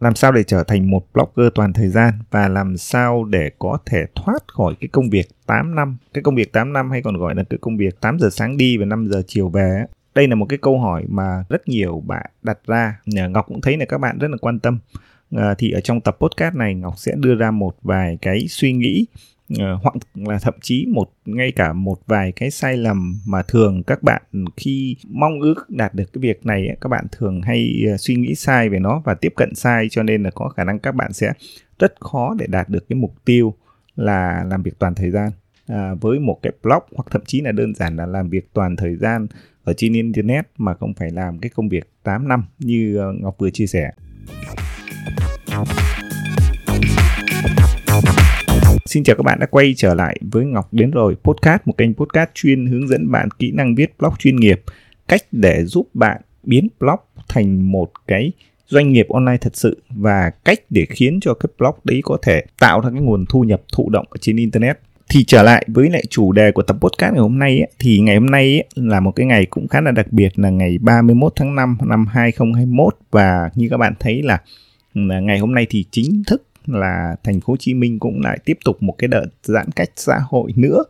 làm sao để trở thành một blogger toàn thời gian và làm sao để có thể thoát khỏi cái công việc 8 năm, cái công việc 8 năm hay còn gọi là cái công việc 8 giờ sáng đi và 5 giờ chiều về. Đây là một cái câu hỏi mà rất nhiều bạn đặt ra. Ngọc cũng thấy là các bạn rất là quan tâm. À, thì ở trong tập podcast này Ngọc sẽ đưa ra một vài cái suy nghĩ Ờ, hoặc là thậm chí một ngay cả một vài cái sai lầm mà thường các bạn khi mong ước đạt được cái việc này các bạn thường hay ờ, suy nghĩ sai về nó và tiếp cận sai cho nên là có khả năng các bạn sẽ rất khó để đạt được cái mục tiêu là làm việc toàn thời gian à, với một cái blog hoặc thậm chí là đơn giản là làm việc toàn thời gian ở trên internet mà không phải làm cái công việc 8 năm như ờ, Ngọc vừa chia sẻ. Xin chào các bạn đã quay trở lại với Ngọc đến rồi podcast, một kênh podcast chuyên hướng dẫn bạn kỹ năng viết blog chuyên nghiệp, cách để giúp bạn biến blog thành một cái doanh nghiệp online thật sự và cách để khiến cho cái blog đấy có thể tạo ra cái nguồn thu nhập thụ động ở trên internet. Thì trở lại với lại chủ đề của tập podcast ngày hôm nay ấy, thì ngày hôm nay ấy, là một cái ngày cũng khá là đặc biệt là ngày 31 tháng 5 năm 2021 và như các bạn thấy là, là ngày hôm nay thì chính thức là thành phố Hồ Chí Minh cũng lại tiếp tục một cái đợt giãn cách xã hội nữa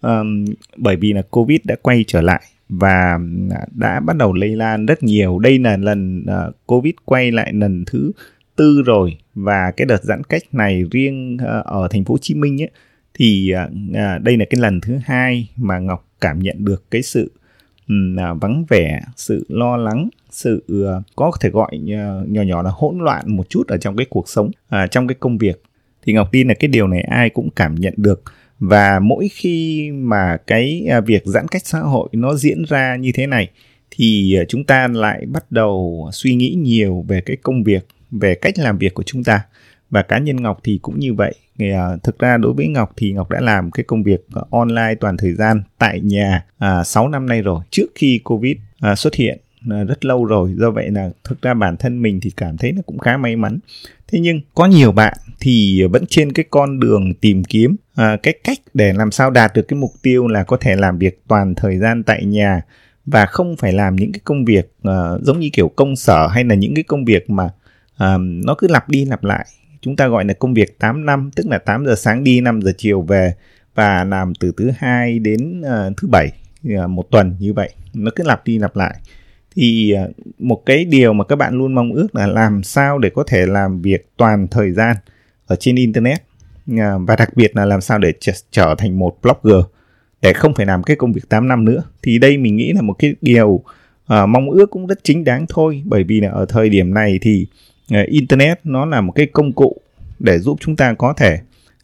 um, bởi vì là Covid đã quay trở lại và à, đã bắt đầu lây lan rất nhiều. Đây là lần uh, Covid quay lại lần thứ tư rồi và cái đợt giãn cách này riêng uh, ở thành phố Hồ Chí Minh ấy, thì uh, đây là cái lần thứ hai mà Ngọc cảm nhận được cái sự À, vắng vẻ, sự lo lắng sự uh, có thể gọi uh, nhỏ nhỏ là hỗn loạn một chút ở trong cái cuộc sống uh, trong cái công việc. Thì ngọc tin là cái điều này ai cũng cảm nhận được. Và mỗi khi mà cái uh, việc giãn cách xã hội nó diễn ra như thế này thì uh, chúng ta lại bắt đầu suy nghĩ nhiều về cái công việc về cách làm việc của chúng ta và cá nhân ngọc thì cũng như vậy. À, thực ra đối với ngọc thì ngọc đã làm cái công việc à, online toàn thời gian tại nhà à, 6 năm nay rồi. Trước khi covid à, xuất hiện à, rất lâu rồi. Do vậy là thực ra bản thân mình thì cảm thấy nó cũng khá may mắn. Thế nhưng có nhiều bạn thì vẫn trên cái con đường tìm kiếm à, cái cách để làm sao đạt được cái mục tiêu là có thể làm việc toàn thời gian tại nhà và không phải làm những cái công việc uh, giống như kiểu công sở hay là những cái công việc mà uh, nó cứ lặp đi lặp lại chúng ta gọi là công việc 8 năm tức là 8 giờ sáng đi 5 giờ chiều về và làm từ thứ hai đến uh, thứ bảy uh, một tuần như vậy. Nó cứ lặp đi lặp lại. Thì uh, một cái điều mà các bạn luôn mong ước là làm sao để có thể làm việc toàn thời gian ở trên internet. Uh, và đặc biệt là làm sao để trở thành một blogger để không phải làm cái công việc 8 năm nữa. Thì đây mình nghĩ là một cái điều uh, mong ước cũng rất chính đáng thôi. Bởi vì là ở thời điểm này thì Ờ, internet nó là một cái công cụ để giúp chúng ta có thể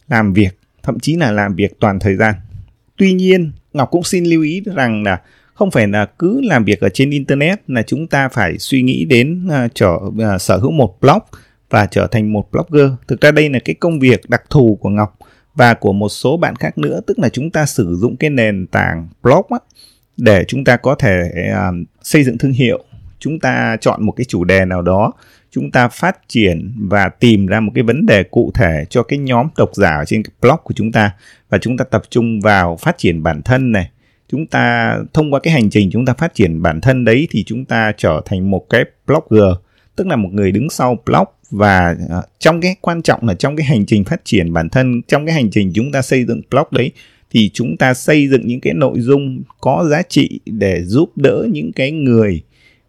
làm việc thậm chí là làm việc toàn thời gian. Tuy nhiên ngọc cũng xin lưu ý rằng là không phải là cứ làm việc ở trên internet là chúng ta phải suy nghĩ đến uh, trở uh, sở hữu một blog và trở thành một blogger. Thực ra đây là cái công việc đặc thù của ngọc và của một số bạn khác nữa tức là chúng ta sử dụng cái nền tảng blog á, để chúng ta có thể uh, xây dựng thương hiệu. Chúng ta chọn một cái chủ đề nào đó chúng ta phát triển và tìm ra một cái vấn đề cụ thể cho cái nhóm độc giả trên cái blog của chúng ta. Và chúng ta tập trung vào phát triển bản thân này. Chúng ta, thông qua cái hành trình chúng ta phát triển bản thân đấy thì chúng ta trở thành một cái blogger, tức là một người đứng sau blog. Và à, trong cái quan trọng là trong cái hành trình phát triển bản thân, trong cái hành trình chúng ta xây dựng blog đấy, thì chúng ta xây dựng những cái nội dung có giá trị để giúp đỡ những cái người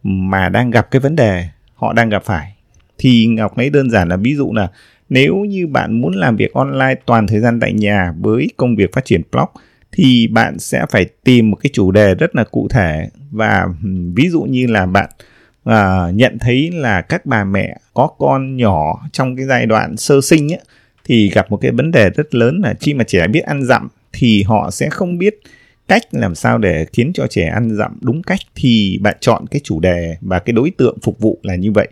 mà đang gặp cái vấn đề họ đang gặp phải thì ngọc lấy đơn giản là ví dụ là nếu như bạn muốn làm việc online toàn thời gian tại nhà với công việc phát triển blog thì bạn sẽ phải tìm một cái chủ đề rất là cụ thể. Và ví dụ như là bạn à, nhận thấy là các bà mẹ có con nhỏ trong cái giai đoạn sơ sinh ấy, thì gặp một cái vấn đề rất lớn là khi mà trẻ biết ăn dặm thì họ sẽ không biết cách làm sao để khiến cho trẻ ăn dặm đúng cách thì bạn chọn cái chủ đề và cái đối tượng phục vụ là như vậy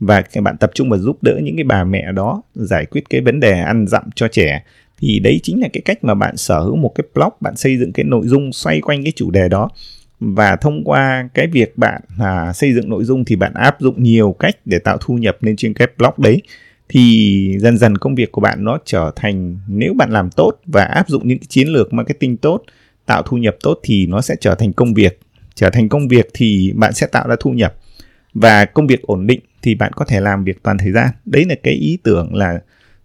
và các bạn tập trung vào giúp đỡ những cái bà mẹ đó giải quyết cái vấn đề ăn dặm cho trẻ. Thì đấy chính là cái cách mà bạn sở hữu một cái blog bạn xây dựng cái nội dung xoay quanh cái chủ đề đó. Và thông qua cái việc bạn à, xây dựng nội dung thì bạn áp dụng nhiều cách để tạo thu nhập lên trên cái blog đấy. Thì dần dần công việc của bạn nó trở thành nếu bạn làm tốt và áp dụng những cái chiến lược marketing tốt tạo thu nhập tốt thì nó sẽ trở thành công việc. Trở thành công việc thì bạn sẽ tạo ra thu nhập. Và công việc ổn định thì bạn có thể làm việc toàn thời gian. Đấy là cái ý tưởng là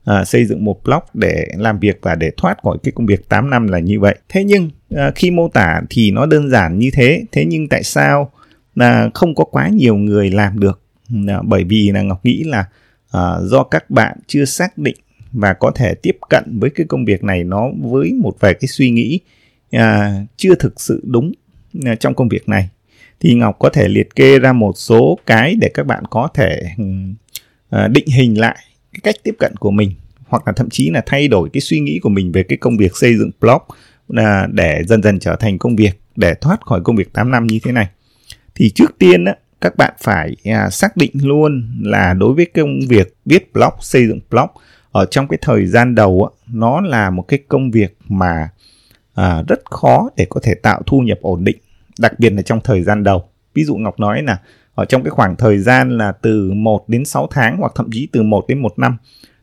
à, xây dựng một blog để làm việc và để thoát khỏi cái công việc 8 năm là như vậy. Thế nhưng à, khi mô tả thì nó đơn giản như thế. Thế nhưng tại sao là không có quá nhiều người làm được? À, bởi vì là ngọc nghĩ là à, do các bạn chưa xác định và có thể tiếp cận với cái công việc này nó với một vài cái suy nghĩ à, chưa thực sự đúng à, trong công việc này thì ngọc có thể liệt kê ra một số cái để các bạn có thể ừ, ờ, định hình lại cái cách tiếp cận của mình hoặc là thậm chí là thay đổi cái suy nghĩ của mình về cái công việc xây dựng blog là để dần dần trở thành công việc để thoát khỏi công việc 8 năm như thế này. Thì trước tiên á, các bạn phải à, xác định luôn là đối với công việc viết blog xây dựng blog ở trong cái thời gian đầu á, nó là một cái công việc mà à, rất khó để có thể tạo thu nhập ổn định đặc biệt là trong thời gian đầu. Ví dụ ngọc nói là ở trong cái khoảng thời gian là từ 1 đến 6 tháng hoặc thậm chí từ 1 đến 1 năm,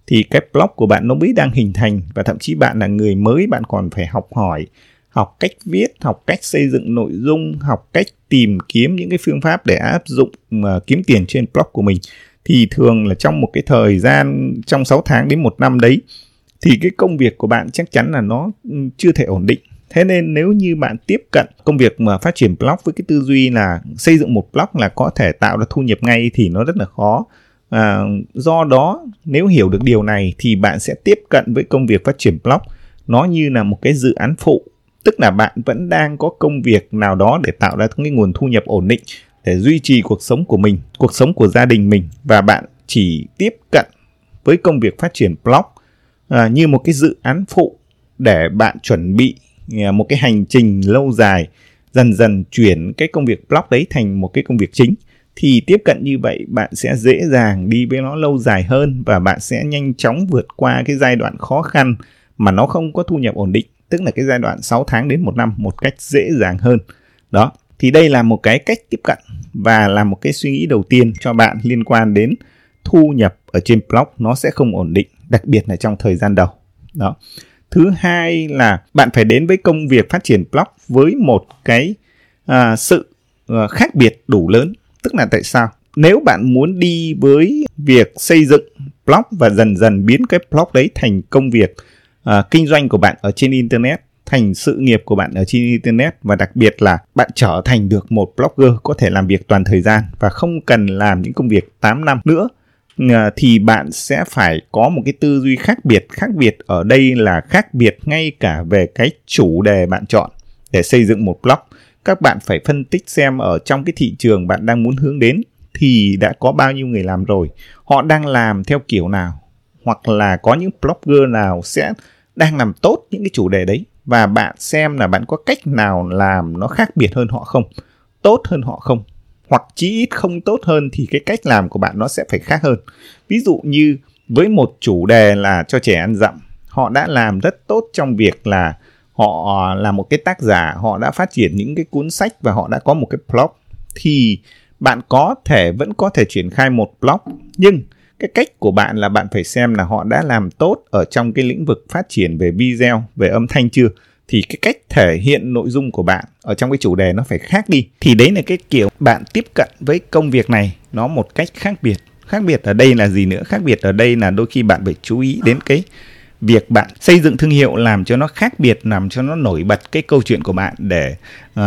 thì cái blog của bạn nó mới đang hình thành và thậm chí bạn là người mới, bạn còn phải học hỏi, học cách viết, học cách xây dựng nội dung, học cách tìm kiếm những cái phương pháp để áp dụng mà kiếm tiền trên blog của mình. Thì thường là trong một cái thời gian, trong 6 tháng đến một năm đấy, thì cái công việc của bạn chắc chắn là nó ừ, chưa thể ổn định thế nên nếu như bạn tiếp cận công việc mà phát triển blog với cái tư duy là xây dựng một blog là có thể tạo ra thu nhập ngay thì nó rất là khó. À, do đó nếu hiểu được điều này thì bạn sẽ tiếp cận với công việc phát triển blog. Nó như là một cái dự án phụ tức là bạn vẫn đang có công việc nào đó để tạo ra cái nguồn thu nhập ổn định để duy trì cuộc sống của mình cuộc sống của gia đình mình. Và bạn chỉ tiếp cận với công việc phát triển blog à, như một cái dự án phụ để bạn chuẩn bị một cái hành trình lâu dài, dần dần chuyển cái công việc blog đấy thành một cái công việc chính, thì tiếp cận như vậy bạn sẽ dễ dàng đi với nó lâu dài hơn và bạn sẽ nhanh chóng vượt qua cái giai đoạn khó khăn mà nó không có thu nhập ổn định, tức là cái giai đoạn 6 tháng đến một năm một cách dễ dàng hơn. Đó, thì đây là một cái cách tiếp cận và là một cái suy nghĩ đầu tiên cho bạn liên quan đến thu nhập ở trên blog nó sẽ không ổn định, đặc biệt là trong thời gian đầu. Đó thứ hai là bạn phải đến với công việc phát triển blog với một cái à, sự à, khác biệt đủ lớn. Tức là tại sao? Nếu bạn muốn đi với việc xây dựng blog và dần dần biến cái blog đấy thành công việc à, kinh doanh của bạn ở trên internet thành sự nghiệp của bạn ở trên internet và đặc biệt là bạn trở thành được một blogger có thể làm việc toàn thời gian và không cần làm những công việc 8 năm nữa Ờ, thì bạn sẽ phải có một cái tư duy khác biệt khác biệt ở đây là khác biệt ngay cả về cái chủ đề bạn chọn. Để xây dựng một blog, các bạn phải phân tích xem ở trong cái thị trường bạn đang muốn hướng đến thì đã có bao nhiêu người làm rồi, họ đang làm theo kiểu nào, hoặc là có những blogger nào sẽ đang làm tốt những cái chủ đề đấy, và bạn xem là bạn có cách nào làm nó khác biệt hơn họ không, tốt hơn họ không hoặc chí ít không tốt hơn thì cái cách làm của bạn nó sẽ phải khác hơn. Ví dụ như với một chủ đề là cho trẻ ăn dặm, họ đã làm rất tốt trong việc là họ à, là một cái tác giả, họ đã phát triển những cái cuốn sách và họ đã có một cái blog, thì bạn có thể, vẫn có thể triển khai một blog. Nhưng cái cách của bạn là bạn phải xem là họ đã làm tốt ở trong cái lĩnh vực phát triển về video, về âm thanh chưa? Thì cái cách thể hiện nội dung của bạn ở trong cái chủ đề nó phải khác đi. Thì đấy là cái kiểu bạn tiếp cận với công việc này nó một cách khác biệt. Khác biệt ở đây là gì nữa? Khác biệt ở đây là đôi khi bạn phải chú ý đến cái việc bạn xây dựng thương hiệu làm cho nó khác biệt làm cho nó nổi bật cái câu chuyện của bạn để uh,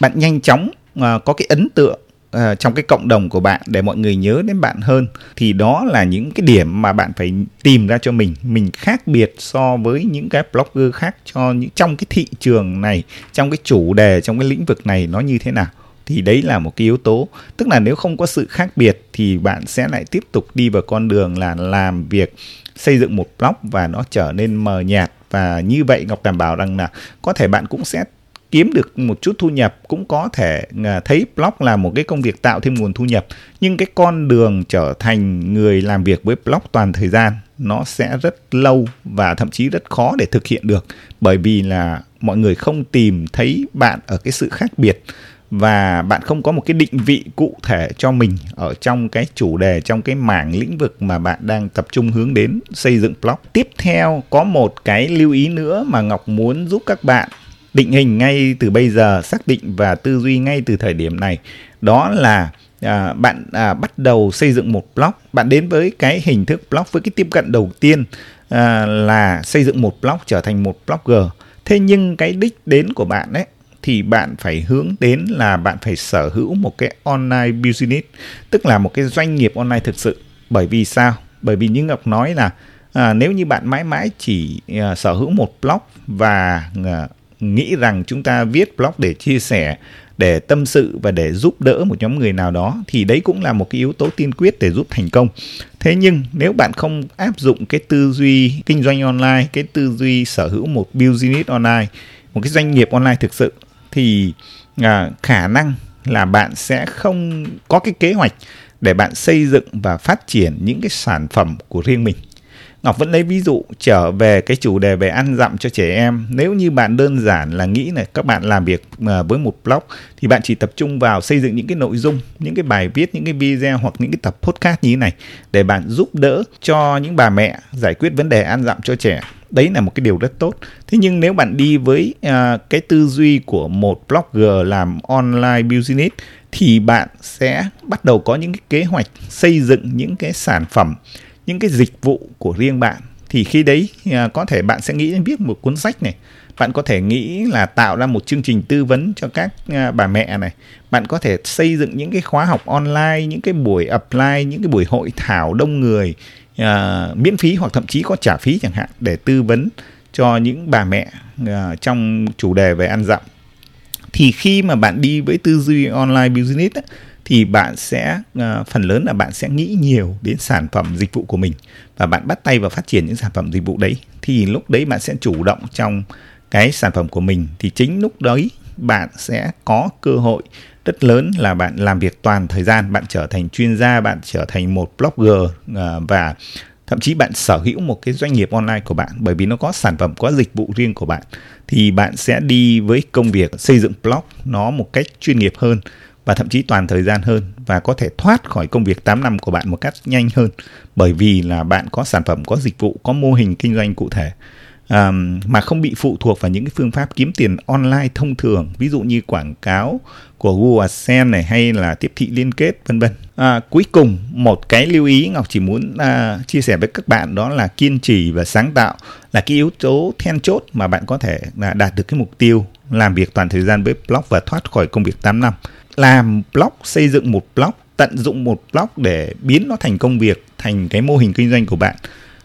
bạn nhanh chóng uh, có cái ấn tượng uh, trong cái cộng đồng của bạn để mọi người nhớ đến bạn hơn thì đó là những cái điểm mà bạn phải tìm ra cho mình mình khác biệt so với những cái blogger khác cho những trong cái thị trường này trong cái chủ đề trong cái lĩnh vực này nó như thế nào. Thì đấy là một cái yếu tố. Tức là nếu không có sự khác biệt thì bạn sẽ lại tiếp tục đi vào con đường là làm việc xây dựng một blog và nó trở nên mờ nhạt. Và như vậy ngọc đảm bảo rằng là có thể bạn cũng sẽ kiếm được một chút thu nhập cũng có thể à, thấy blog là một cái công việc tạo thêm nguồn thu nhập, nhưng cái con đường trở thành người làm việc với blog toàn thời gian, nó sẽ rất lâu và thậm chí rất khó để thực hiện được, bởi vì là mọi người không tìm thấy bạn ở cái sự khác biệt và bạn không có một cái định vị cụ thể cho mình ở trong cái chủ đề, trong cái mảng lĩnh vực mà bạn đang tập trung hướng đến xây dựng blog. Tiếp theo có một cái lưu ý nữa mà Ngọc muốn giúp các bạn định hình ngay từ bây giờ xác định và tư duy ngay từ thời điểm này. Đó là à, bạn à, bắt đầu xây dựng một blog. Bạn đến với cái hình thức blog với cái tiếp cận đầu tiên à, là xây dựng một blog trở thành một blogger. Thế nhưng cái đích đến của bạn ấy thì bạn phải hướng đến là bạn phải sở hữu một cái online business tức là một cái doanh nghiệp online thực sự. Bởi vì sao? Bởi vì như ngọc nói là à, nếu như bạn mãi mãi chỉ à, sở hữu một blog và à, nghĩ rằng chúng ta viết blog để chia sẻ để tâm sự và để giúp đỡ một nhóm người nào đó thì đấy cũng là một cái yếu tố tiên quyết để giúp thành công. Thế nhưng nếu bạn không áp dụng cái tư duy kinh doanh online cái tư duy sở hữu một business online một cái doanh nghiệp online thực sự thì à, khả năng là bạn sẽ không có cái kế hoạch để bạn xây dựng và phát triển những cái sản phẩm của riêng mình. Ngọc vẫn lấy ví dụ trở về cái chủ đề về ăn dặm cho trẻ em. Nếu như bạn đơn giản là nghĩ là các bạn làm việc à, với một blog thì bạn chỉ tập trung vào xây dựng những cái nội dung, những cái bài viết, những cái video hoặc những cái tập podcast như thế này để bạn giúp đỡ cho những bà mẹ giải quyết vấn đề ăn dặm cho trẻ. Đấy là một cái điều rất tốt. Thế nhưng nếu bạn đi với uh, cái tư duy của một blogger làm online business thì bạn sẽ bắt đầu có những cái kế hoạch xây dựng những cái sản phẩm những cái dịch vụ của riêng bạn thì khi đấy à, có thể bạn sẽ nghĩ đến viết một cuốn sách này. Bạn có thể nghĩ là tạo ra một chương trình tư vấn cho các à, bà mẹ này. Bạn có thể xây dựng những cái khóa học online những cái buổi apply những cái buổi hội thảo đông người uh, miễn phí hoặc thậm chí có trả phí chẳng hạn để tư vấn cho những bà mẹ uh, trong chủ đề về ăn dặm. Thì khi mà bạn đi với tư duy online business thì bạn sẽ uh, phần lớn là bạn sẽ nghĩ nhiều đến sản phẩm dịch vụ của mình và bạn bắt tay vào phát triển những sản phẩm dịch vụ đấy. Thì lúc đấy bạn sẽ chủ động trong cái sản phẩm của mình. Thì chính lúc đấy bạn sẽ có cơ hội rất lớn là bạn làm việc toàn thời gian. Bạn trở thành chuyên gia bạn trở thành một blogger uh, và thậm chí bạn sở hữu một cái doanh nghiệp online của bạn bởi vì nó có sản phẩm có dịch vụ riêng của bạn. Thì bạn sẽ đi với công việc xây dựng blog nó một cách chuyên nghiệp hơn và thậm chí toàn thời gian hơn và có thể thoát khỏi công việc 8 năm của bạn một cách nhanh hơn bởi vì là bạn có sản phẩm, có dịch vụ, có mô hình kinh doanh cụ thể um, mà không bị phụ thuộc vào những cái phương pháp kiếm tiền online thông thường ví dụ như quảng cáo của Google AdSense này hay là tiếp thị liên kết vân vân. À, cuối cùng một cái lưu ý Ngọc chỉ muốn uh, chia sẻ với các bạn đó là kiên trì và sáng tạo là cái yếu tố then chốt mà bạn có thể là đạt được cái mục tiêu làm việc toàn thời gian với blog và thoát khỏi công việc 8 năm làm blog xây dựng một blog tận dụng một blog để biến nó thành công việc thành cái mô hình kinh doanh của bạn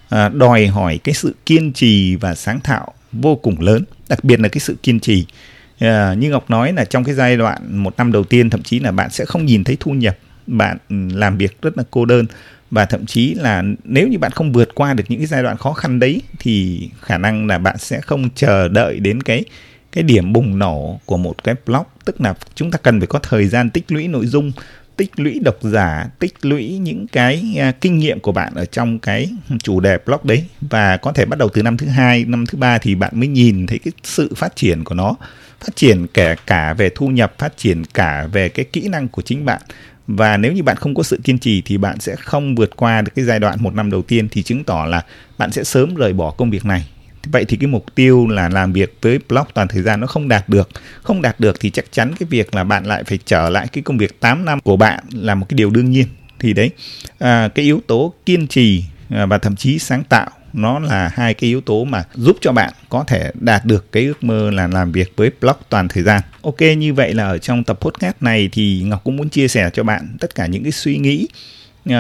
à, đòi hỏi cái sự kiên trì và sáng tạo vô cùng lớn đặc biệt là cái sự kiên trì. À, như ngọc nói là trong cái giai đoạn một năm đầu tiên thậm chí là bạn sẽ không nhìn thấy thu nhập bạn làm việc rất là cô đơn. Và thậm chí là nếu như bạn không vượt qua được những cái giai đoạn khó khăn đấy thì khả năng là bạn sẽ không chờ đợi đến cái cái điểm bùng nổ của một cái blog tức là chúng ta cần phải có thời gian tích lũy nội dung tích lũy độc giả tích lũy những cái uh, kinh nghiệm của bạn ở trong cái chủ đề blog đấy. Và có thể bắt đầu từ năm thứ hai năm thứ ba thì bạn mới nhìn thấy cái sự phát triển của nó. Phát triển kể cả về thu nhập phát triển cả về cái kỹ năng của chính bạn. Và nếu như bạn không có sự kiên trì thì bạn sẽ không vượt qua được cái giai đoạn một năm đầu tiên thì chứng tỏ là bạn sẽ sớm rời bỏ công việc này vậy thì cái mục tiêu là làm việc với blog toàn thời gian nó không đạt được không đạt được thì chắc chắn cái việc là bạn lại phải trở lại cái công việc 8 năm của bạn là một cái điều đương nhiên thì đấy à, cái yếu tố kiên trì à, và thậm chí sáng tạo nó là hai cái yếu tố mà giúp cho bạn có thể đạt được cái ước mơ là làm việc với blog toàn thời gian. Ok như vậy là ở trong tập podcast này thì Ngọc cũng muốn chia sẻ cho bạn tất cả những cái suy nghĩ uh,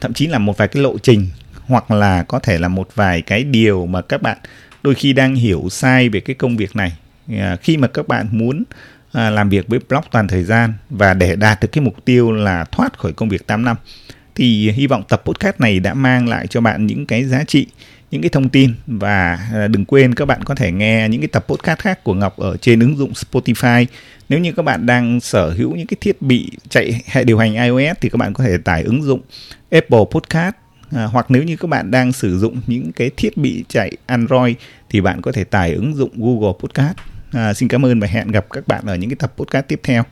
thậm chí là một vài cái lộ trình hoặc là có thể là một vài cái điều mà các bạn đôi khi đang hiểu sai về cái công việc này à, khi mà các bạn muốn à, làm việc với blog toàn thời gian và để đạt được cái mục tiêu là thoát khỏi công việc 8 năm thì hy vọng tập podcast này đã mang lại cho bạn những cái giá trị những cái thông tin và à, đừng quên các bạn có thể nghe những cái tập podcast khác của Ngọc ở trên ứng dụng Spotify. Nếu như các bạn đang sở hữu những cái thiết bị chạy hệ điều hành iOS thì các bạn có thể tải ứng dụng Apple Podcast à, hoặc nếu như các bạn đang sử dụng những cái thiết bị chạy Android thì bạn có thể tải ứng dụng Google Podcast. À, xin cảm ơn và hẹn gặp các bạn ở những cái tập podcast tiếp theo.